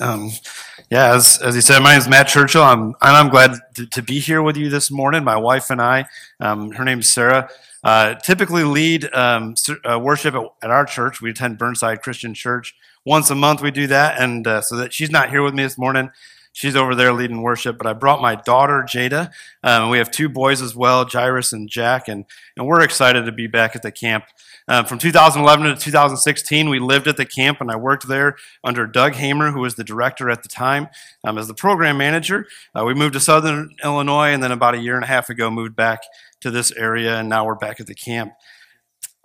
Um, yeah, as, as he said, my name is Matt Churchill. I'm, and I'm glad to, to be here with you this morning. My wife and I, um, her name's Sarah, uh, typically lead um, uh, worship at, at, our church. We attend Burnside Christian Church. Once a month we do that, and uh, so that she's not here with me this morning. She's over there leading worship, but I brought my daughter, Jada. Um, we have two boys as well, Jairus and Jack, and, and we're excited to be back at the camp. Um, from 2011 to 2016, we lived at the camp, and I worked there under Doug Hamer, who was the director at the time, um, as the program manager. Uh, we moved to Southern Illinois, and then about a year and a half ago, moved back to this area, and now we're back at the camp.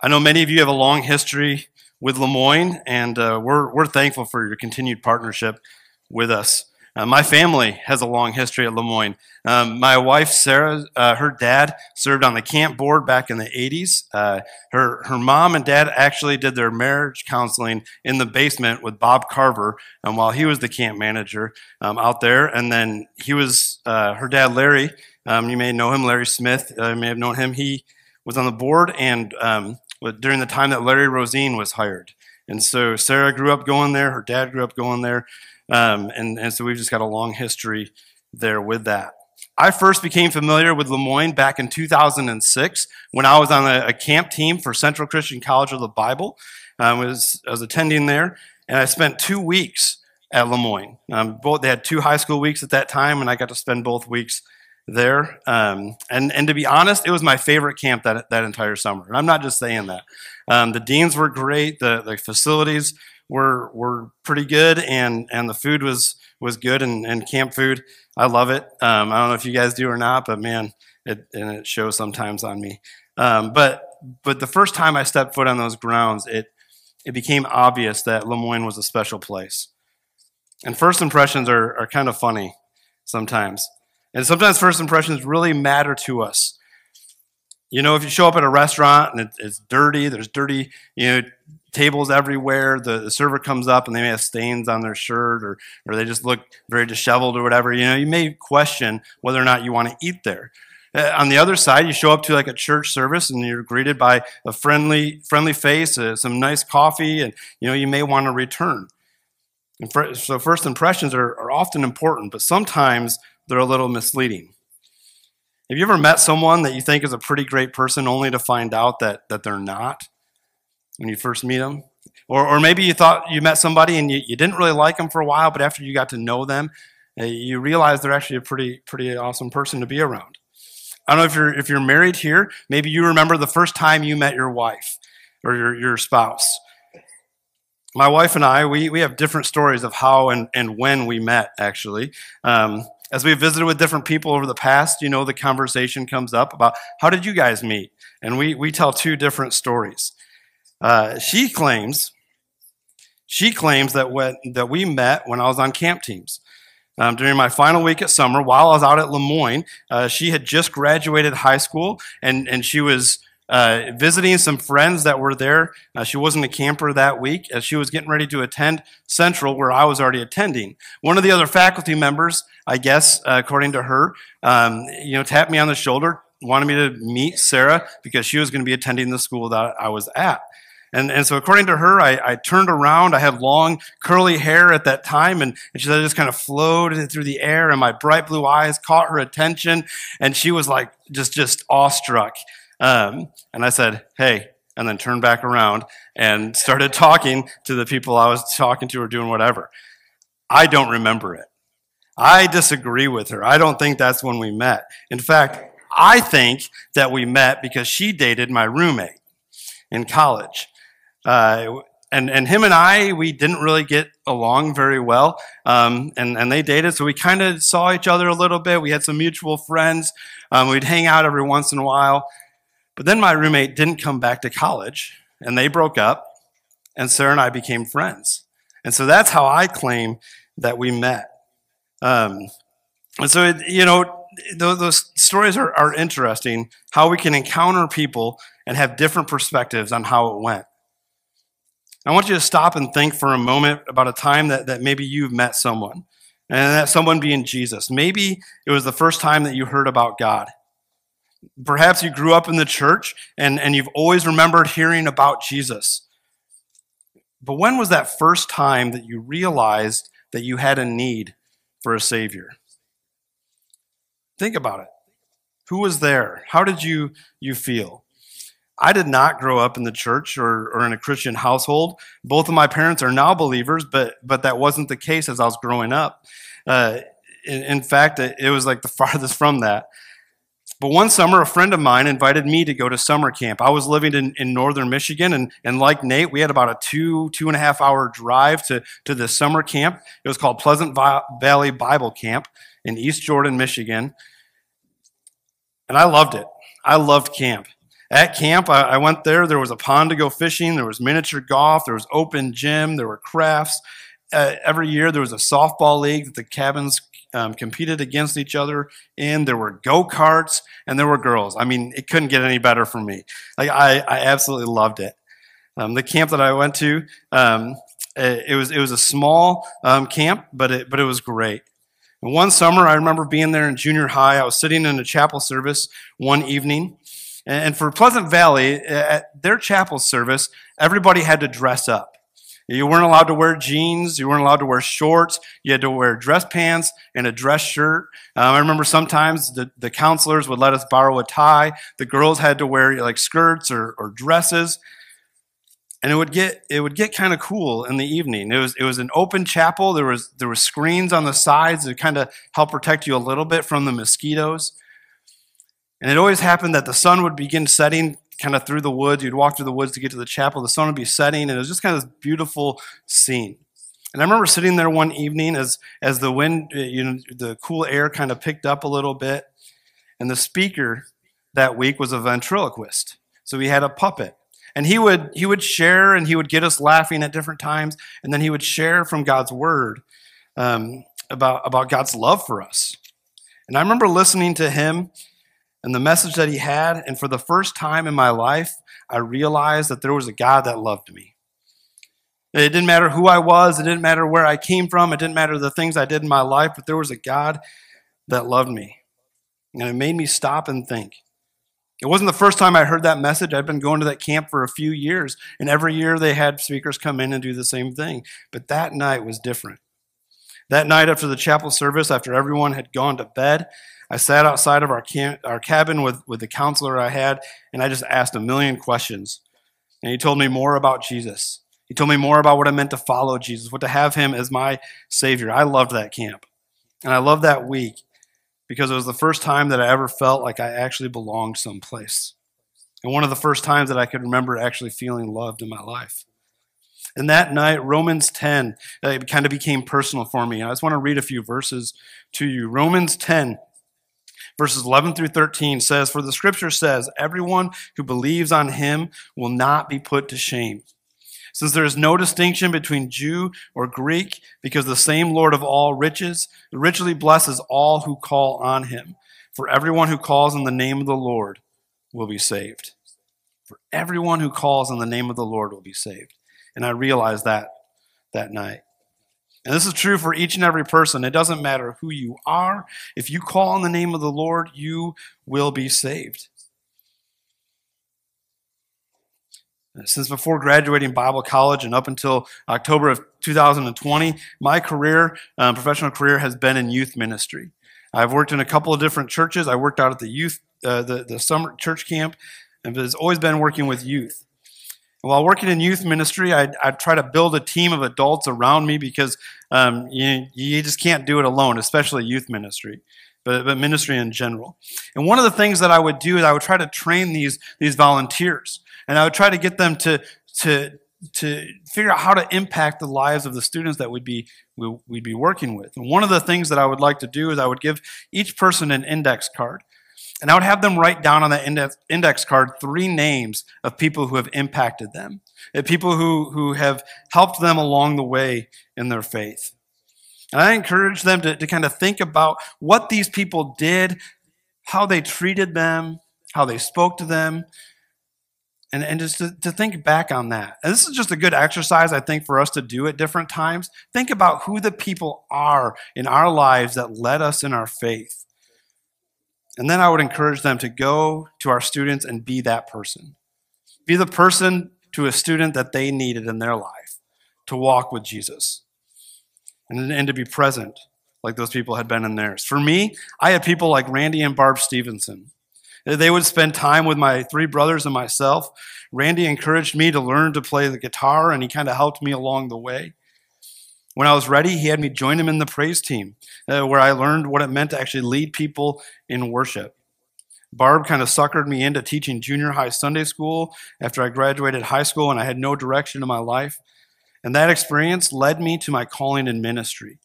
I know many of you have a long history with Lemoyne, and uh, we're, we're thankful for your continued partnership with us. Uh, my family has a long history at Lemoyne. Um, my wife, Sarah, uh, her dad served on the camp board back in the 80s. Uh, her, her mom and dad actually did their marriage counseling in the basement with Bob Carver and while he was the camp manager um, out there. And then he was, uh, her dad, Larry, um, you may know him, Larry Smith, uh, you may have known him. He was on the board and um, during the time that Larry Rosine was hired. And so Sarah grew up going there, her dad grew up going there. Um, and, and so we've just got a long history there with that. I first became familiar with Lemoyne back in 2006 when I was on a, a camp team for Central Christian College of the Bible. I, was, I was attending there, and I spent two weeks at Lemoyne. Um, both, they had two high school weeks at that time, and I got to spend both weeks there. Um, and, and to be honest, it was my favorite camp that, that entire summer. And I'm not just saying that. Um, the deans were great, the, the facilities were were pretty good, and and the food was was good, and, and camp food. I love it. Um, I don't know if you guys do or not, but man, it and it shows sometimes on me. Um, but but the first time I stepped foot on those grounds, it it became obvious that Lemoyne was a special place. And first impressions are, are kind of funny sometimes. And sometimes first impressions really matter to us. You know, if you show up at a restaurant and it's dirty, there's dirty, you know, tables everywhere. The, the, server comes up and they may have stains on their shirt or, or they just look very disheveled or whatever. You know, you may question whether or not you want to eat there. Uh, on the other side, you show up to like a church service and you're greeted by a friendly, friendly face, uh, some nice coffee, and you know you may want to return. For, so first impressions are, are often important, but sometimes they're a little misleading. Have you ever met someone that you think is a pretty great person only to find out that, that they're not? When you first meet them. Or, or maybe you thought you met somebody and you, you didn't really like them for a while, but after you got to know them, uh, you realize they're actually a pretty, pretty awesome person to be around. I don't know if you're, if you're married here, maybe you remember the first time you met your wife or your, your spouse. My wife and I, we, we have different stories of how and, and when we met, actually. Um, as we've visited with different people over the past, you know, the conversation comes up about how did you guys meet? And we, we tell two different stories. Uh, she claims she claims that when, that we met when I was on camp teams. Um, during my final week at summer, while I was out at Lemoyne, uh, she had just graduated high school and, and she was uh, visiting some friends that were there. Uh, she wasn't a camper that week as she was getting ready to attend Central, where I was already attending. One of the other faculty members, I guess, uh, according to her, um, you know, tapped me on the shoulder, wanted me to meet Sarah because she was going to be attending the school that I was at. And, and so according to her, I, I turned around. I had long curly hair at that time. And, and she said I just kind of floated through the air and my bright blue eyes caught her attention. And she was like just, just awestruck. Um, and I said, Hey, and then turned back around and started talking to the people I was talking to or doing whatever. I don't remember it. I disagree with her. I don't think that's when we met. In fact, I think that we met because she dated my roommate in college. Uh, and, and him and I, we didn't really get along very well. Um, and, and they dated, so we kind of saw each other a little bit. We had some mutual friends. Um, we'd hang out every once in a while. But then my roommate didn't come back to college, and they broke up, and Sarah and I became friends. And so that's how I claim that we met. Um, and so, it, you know, those, those stories are, are interesting, how we can encounter people and have different perspectives on how it went. I want you to stop and think for a moment about a time that, that maybe you've met someone, and that someone being Jesus. Maybe it was the first time that you heard about God. Perhaps you grew up in the church and, and you've always remembered hearing about Jesus. But when was that first time that you realized that you had a need for a Savior? Think about it. Who was there? How did you, you feel? I did not grow up in the church or, or in a Christian household. Both of my parents are now believers, but, but that wasn't the case as I was growing up. Uh, in, in, fact, it, it was like the farthest from that. But one summer, a friend of mine invited me to go to summer camp. I was living in, in northern Michigan, and, and like Nate, we had about a two, two and a half hour drive to, to the summer camp. It was called Pleasant Valley Bible Camp in East Jordan, Michigan. And I loved it. I loved camp. At camp, I, I went there. There was a pond to go fishing. There was miniature golf. There was open gym. There were crafts. Uh, every year, there was a softball league that the cabins um, competed against each other in. There were go karts and there were girls. I mean, it couldn't get any better for me. Like I, I absolutely loved it. Um, the camp that I went to, um, it, it, was it was a small um, camp, but it but it was great. And one summer, I remember being there in junior high. I was sitting in a chapel service one evening, and for Pleasant Valley, at their chapel service, everybody had to dress up. You weren't allowed to wear jeans. You weren't allowed to wear shorts. You had to wear dress pants and a dress shirt. Um, I remember sometimes the, the counselors would let us borrow a tie. The girls had to wear like skirts or, or dresses. And it would get it would get kind of cool in the evening. It was it was an open chapel. There was there were screens on the sides to kind of help protect you a little bit from the mosquitoes. And it always happened that the sun would begin setting kind of through the woods. You'd walk through the woods to get to the chapel. The sun would be setting, and it was just kind of this beautiful scene. And I remember sitting there one evening as as the wind, uh, you know, the cool air kind of picked up a little bit, and the speaker that week was a ventriloquist. So he had a puppet, and he would he would share and he would get us laughing at different times, and then he would share from God's word um, about about God's love for us. And I remember listening to him and the message that he had. And for the first time in my life, I realized that there was a God that loved me. It didn't matter who I was, it didn't matter where I came from, it didn't matter the things I did in my life, but there was a God that loved me. And it made me stop and think. It wasn't the first time I heard that message. I'd been going to that camp for a few years, and every year they had speakers come in and do the same thing. But that night was different. That night after the chapel service, after everyone had gone to bed, I sat outside of our, camp, our cabin with, with the counselor I had, and I just asked a million questions. And he told me more about Jesus. He told me more about what it meant to follow Jesus, what to have him as my Savior. I loved that camp. And I loved that week because it was the first time that I ever felt like I actually belonged someplace. And one of the first times that I could remember actually feeling loved in my life. And that night, Romans 10, uh, it kind of became personal for me. I just want to read a few verses to you. Romans 10, Verses 11 through 13 says, For the scripture says, Everyone who believes on him will not be put to shame. Since there is no distinction between Jew or Greek, because the same Lord of all riches richly blesses all who call on him. For everyone who calls on the name of the Lord will be saved. For everyone who calls on the name of the Lord will be saved. And I realized that that night. And this is true for each and every person. It doesn't matter who you are. If you call on the name of the Lord, you will be saved. Since before graduating Bible college and up until October of 2020, my career, um, professional career, has been in youth ministry. I've worked in a couple of different churches. I worked out at the youth, uh, the, the summer church camp, and has always been working with youth. While working in youth ministry, I, I try to build a team of adults around me because um, you, you just can't do it alone, especially youth ministry, but, but ministry in general. And one of the things that I would do is I would try to train these, these volunteers, and I would try to get them to, to, to figure out how to impact the lives of the students that we'd be, we'd be working with. And one of the things that I would like to do is I would give each person an index card. And I would have them write down on that index card three names of people who have impacted them, uh, people who, who have helped them along the way in their faith. And I encourage them to, to kind of think about what these people did, how they treated them, how they spoke to them, and, and just to, to think back on that. And this is just a good exercise, I think, for us to do at different times. Think about who the people are in our lives that led us in our faith. And then I would encourage them to go to our students and be that person. Be the person to a student that they needed in their life to walk with Jesus. and, and to be present like those people had been in theirs. For me, I had people like Randy and Barb Stevenson. They would spend time with my three brothers and myself. Randy encouraged me to learn to play the guitar, and he kind of helped me along the way. When I was ready, he had me join him in the praise team, uh, where I learned what it meant to actually lead people in worship. Barb kind of suckered me into teaching junior high Sunday school after I graduated high school and I had no direction in my life. And that experience led me to my calling in ministry.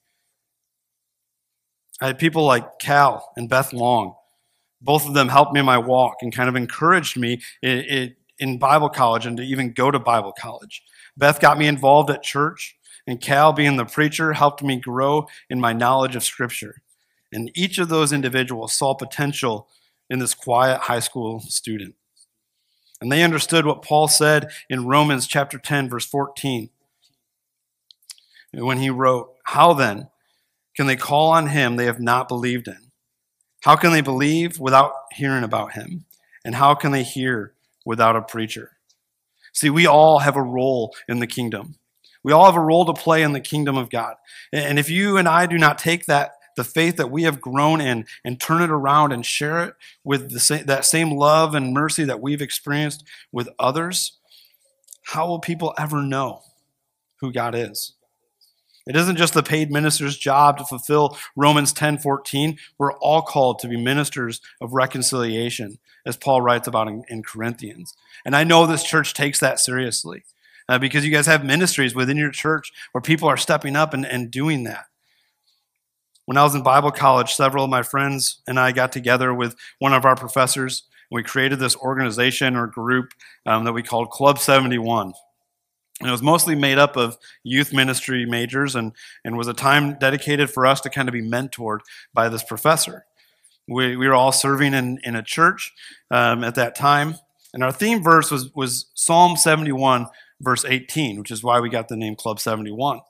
I had people like Cal and Beth Long. Both of them helped me in my walk and kind of encouraged me in Bible college and to even go to Bible college. Beth got me involved at church, and Cal, being the preacher, helped me grow in my knowledge of Scripture. And each of those individuals saw potential in this quiet high school student. And they understood what Paul said in Romans chapter 10, verse 14, when he wrote, How then can they call on him they have not believed in? How can they believe without hearing about him? And how can they hear without a preacher? See, we all have a role in the kingdom. We all have a role to play in the kingdom of God. And if you and I do not take that the faith that we have grown in and turn it around and share it with the same, that same love and mercy that we've experienced with others, how will people ever know who God is? It isn't just the paid minister's job to fulfill Romans 10:14. We're all called to be ministers of reconciliation, as Paul writes about in, in Corinthians. And I know this church takes that seriously uh, because you guys have ministries within your church where people are stepping up and, and doing that. When I was in Bible college, several of my friends and I got together with one of our professors. We created this organization or group um, that we called Club 71. And it was mostly made up of youth ministry majors and, and was a time dedicated for us to kind of be mentored by this professor. We, we were all serving in, in a church um, at that time. And our theme verse was, was Psalm 71, verse 18, which is why we got the name Club 71.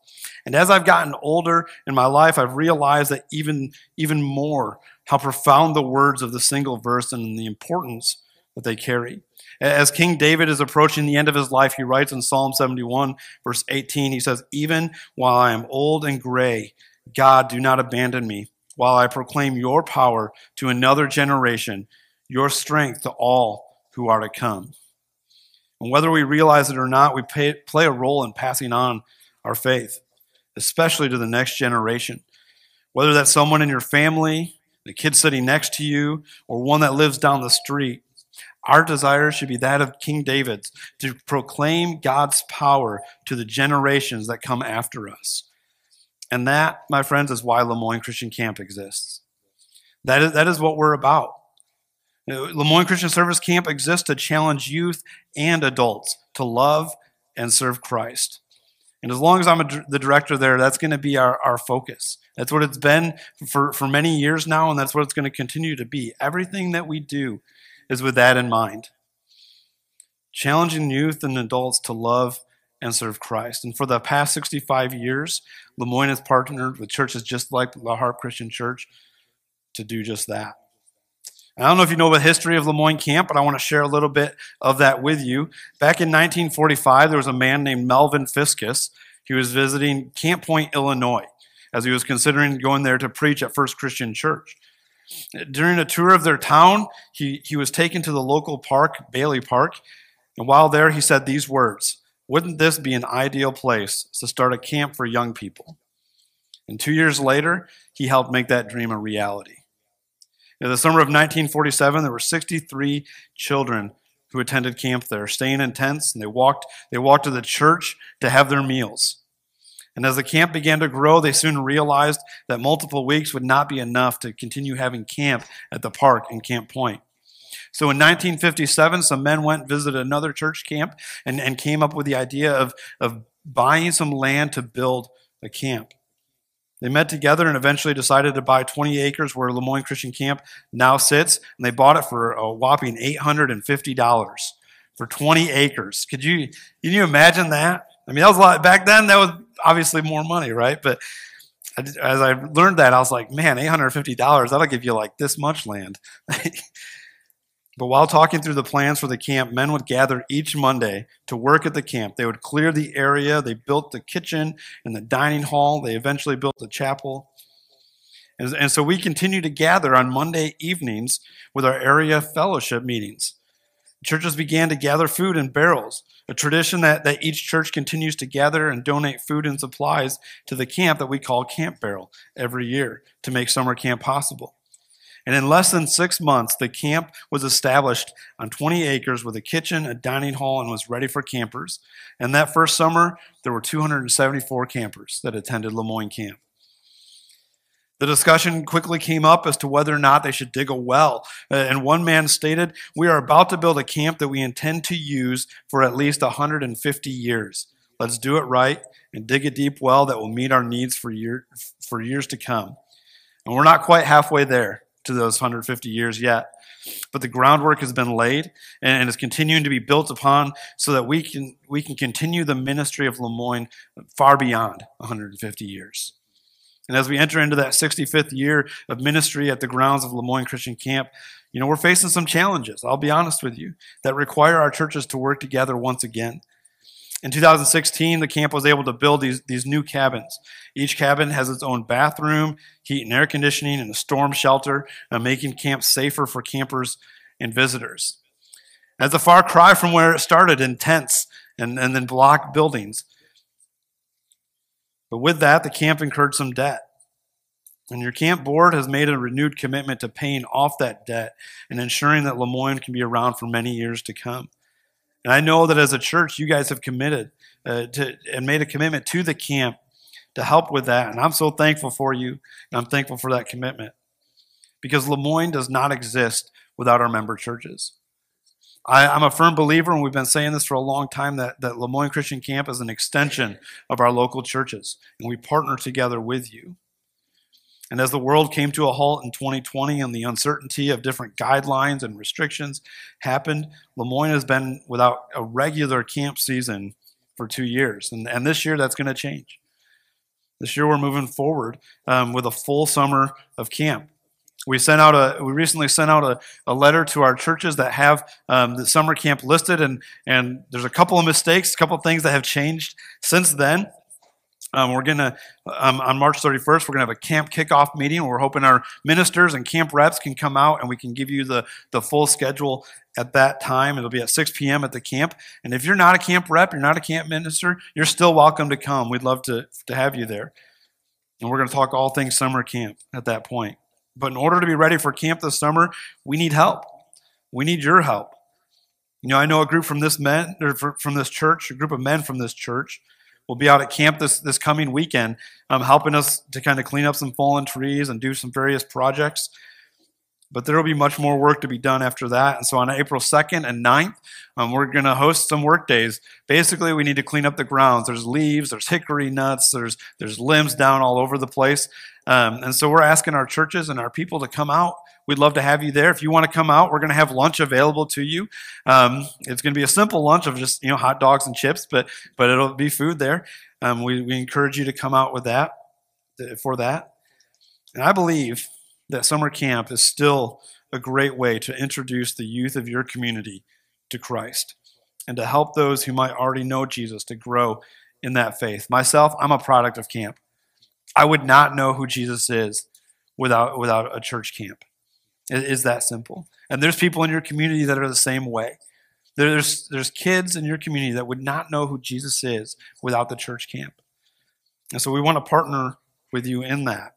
And as I've gotten older in my life, I've realized that even, even more how profound the words of the single verse and the importance that they carry. As King David is approaching the end of his life, he writes in Psalm 71, verse 18, he says, Even while I am old and gray, God, do not abandon me, while I proclaim your power to another generation, your strength to all who are to come. And whether we realize it or not, we pay, play a role in passing on our faith especially to the next generation. Whether that's someone in your family, the kid sitting next to you, or one that lives down the street, our desire should be that of King David's to proclaim God's power to the generations that come after us. And that, my friends, is why Lemoyne Christian Camp exists. That is, that is what we're about. Lemoyne Christian Service Camp exists to challenge youth and adults to love and serve Christ. And as long as I'm a, the director there, that's going to be our, our focus. That's what it's been for, for many years now, and that's what it's going to continue to be. Everything that we do is with that in mind. Challenging youth and adults to love and serve Christ. And for the past 65 years, Lemoyne has partnered with churches just like La Harpe Christian Church to do just that. I don't know if you know the history of Lemoyne Camp, but I want to share a little bit of that with you. Back in 1945, there was a man named Melvin Fiskus. He was visiting Camp Point, Illinois, as he was considering going there to preach at First Christian Church. During a tour of their town, he, he was taken to the local park, Bailey Park, and while there, he said these words Wouldn't this be an ideal place to start a camp for young people? And two years later, he helped make that dream a reality. In the summer of 1947, there were 63 children who attended camp there, staying in tents, and they walked, they walked to the church to have their meals. And as the camp began to grow, they soon realized that multiple weeks would not be enough to continue having camp at the park in Camp Point. So in 1957, some men went and visited another church camp and, and came up with the idea of, of buying some land to build a camp. They met together and eventually decided to buy 20 acres where Lemoyne Christian Camp now sits, and they bought it for a whopping $850 for 20 acres. Could you can you imagine that? I mean, that was a lot back then. That was obviously more money, right? But as I learned that, I was like, man, $850 that'll give you like this much land. But while talking through the plans for the camp, men would gather each Monday to work at the camp. They would clear the area. They built the kitchen and the dining hall. They eventually built the chapel. And, and so we continue to gather on Monday evenings with our area fellowship meetings. Churches began to gather food in barrels, a tradition that, that each church continues to gather and donate food and supplies to the camp that we call Camp Barrel every year to make summer camp possible. And in less than six months, the camp was established on 20 acres with a kitchen, a dining hall, and was ready for campers. And that first summer, there were 274 campers that attended Lemoyne Camp. The discussion quickly came up as to whether or not they should dig a well. Uh, and one man stated, We are about to build a camp that we intend to use for at least 150 years. Let's do it right and dig a deep well that will meet our needs for, year, for years to come. And we're not quite halfway there to those 150 years yet. But the groundwork has been laid and is continuing to be built upon so that we can, we can continue the ministry of Lemoyne far beyond 150 years. And as we enter into that 65th year of ministry at the grounds of Lemoyne Christian Camp, you know, we're facing some challenges, I'll be honest with you, that require our churches to work together once again. In 2016, the camp was able to build these, these new cabins. Each cabin has its own bathroom, heat and air conditioning, and a storm shelter, uh, making camp safer for campers and visitors. That's a far cry from where it started in tents and, and then block buildings. But with that, the camp incurred some debt. And your camp board has made a renewed commitment to paying off that debt and ensuring that Lemoyne can be around for many years to come. And I know that as a church, you guys have committed uh, to and made a commitment to the camp to help with that. And I'm so thankful for you, and I'm thankful for that commitment. Because Lemoyne does not exist without our member churches. I, am a firm believer, and we've been saying this for a long time, that, that Lemoyne Christian Camp is an extension of our local churches, and we partner together with you. And as the world came to a halt in 2020 and the uncertainty of different guidelines and restrictions happened, Lemoyne has been without a regular camp season for two years. And, and this year, that's going to change. This year, we're moving forward um, with a full summer of camp. We sent out a. We recently sent out a, a letter to our churches that have um, the summer camp listed, and and there's a couple of mistakes, a couple of things that have changed since then. Um, we're gonna um, on March 31st. We're gonna have a camp kickoff meeting. We're hoping our ministers and camp reps can come out, and we can give you the the full schedule at that time. It'll be at 6 p.m. at the camp. And if you're not a camp rep, you're not a camp minister, you're still welcome to come. We'd love to to have you there. And we're gonna talk all things summer camp at that point. But in order to be ready for camp this summer, we need help. We need your help. You know, I know a group from this men or from this church, a group of men from this church, will be out at camp this this coming weekend, um, helping us to kind of clean up some fallen trees and do some various projects. But there will be much more work to be done after that. And so on April 2nd and 9th, um, we're going to host some work days. Basically, we need to clean up the grounds. There's leaves, there's hickory nuts, there's, there's limbs down all over the place. Um, and so we're asking our churches and our people to come out. We'd love to have you there. If you want to come out, we're going to have lunch available to you. Um, it's going to be a simple lunch of just you know hot dogs and chips, but but it'll be food there. Um, we, we encourage you to come out with that for that. And I believe that summer camp is still a great way to introduce the youth of your community to Christ and to help those who might already know Jesus to grow in that faith. Myself, I'm a product of camp. I would not know who Jesus is without without a church camp. It is that simple. And there's people in your community that are the same way. There's there's kids in your community that would not know who Jesus is without the church camp. And so we want to partner with you in that.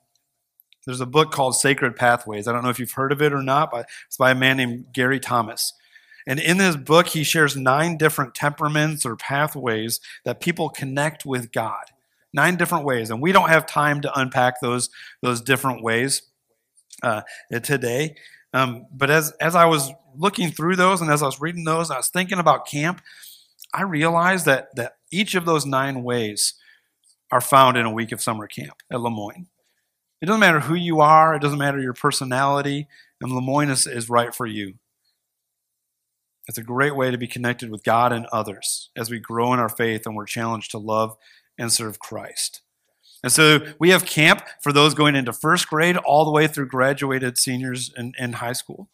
There's a book called Sacred Pathways. I don't know if you've heard of it or not, but it's by a man named Gary Thomas. And in this book, he shares nine different temperaments or pathways that people connect with God. Nine different ways. And we don't have time to unpack those, those different ways uh, today. Um, but as, as I was looking through those and as I was reading those, I was thinking about camp, I realized that, that each of those nine ways are found in a week of summer camp at Lemoyne. It doesn't matter who you are, it doesn't matter your personality, and Lemoyne is, is right for you. It's a great way to be connected with God and others as we grow in our faith and we're challenged to love and serve Christ. And so we have camp for those going into first grade all the way through graduated seniors in, in high school.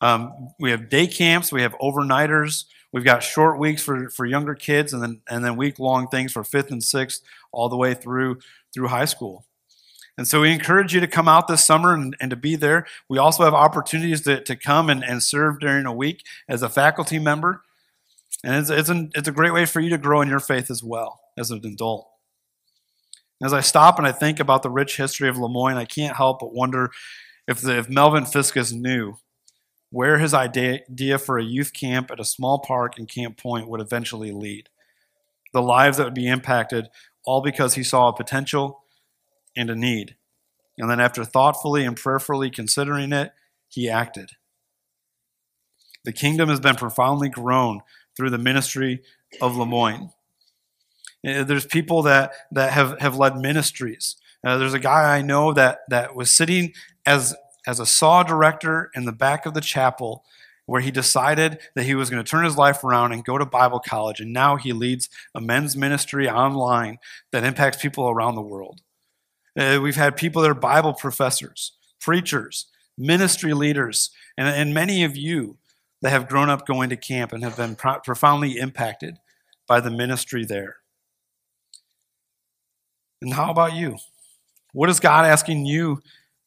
Um, we have day camps, we have overnighters, we've got short weeks for, for younger kids, and then and then week long things for fifth and sixth, all the way through through high school. And so we encourage you to come out this summer and, and to be there. We also have opportunities to, to come and, and serve during a week as a faculty member. And it's, it's, an, it's a great way for you to grow in your faith as well as an adult. As I stop and I think about the rich history of Lemoyne, I can't help but wonder if, the, if Melvin Fiskus knew where his idea for a youth camp at a small park in Camp Point would eventually lead. The lives that would be impacted, all because he saw a potential and a need. And then, after thoughtfully and prayerfully considering it, he acted. The kingdom has been profoundly grown through the ministry of Lemoyne. Uh, there's people that, that have, have led ministries. Uh, there's a guy I know that, that was sitting as, as a saw director in the back of the chapel where he decided that he was going to turn his life around and go to Bible college. And now he leads a men's ministry online that impacts people around the world. Uh, we've had people that are Bible professors, preachers, ministry leaders, and, and many of you that have grown up going to camp and have been pro- profoundly impacted by the ministry there. And how about you? What is God asking you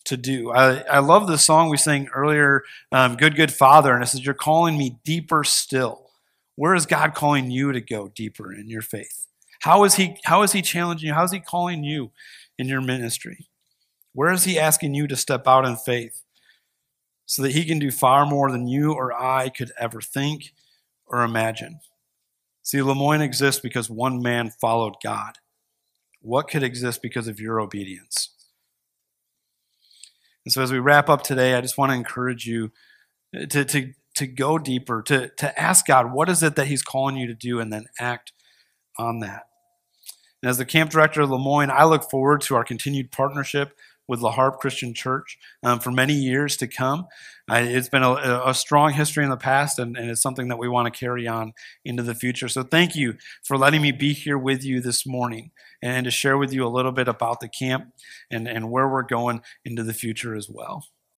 to do? I, I love the song we sang earlier, um, Good, Good Father, and it says, You're calling me deeper still. Where is God calling you to go deeper in your faith? How is He, how is he challenging you? How is He calling you in your ministry? Where is He asking you to step out in faith so that He can do far more than you or I could ever think or imagine? See, Lemoyne exists because one man followed God. What could exist because of your obedience? And so, as we wrap up today, I just want to encourage you to, to, to go deeper, to, to ask God, what is it that He's calling you to do, and then act on that. And as the camp director of Lemoyne, I look forward to our continued partnership with La Harpe Christian Church um, for many years to come. Uh, it's been a, a, strong history in the past, and, and, it's something that we want to carry on into the future. So, thank you for letting me be here with you this morning and to share with you a little bit about the camp and, and where we're going into the future as well.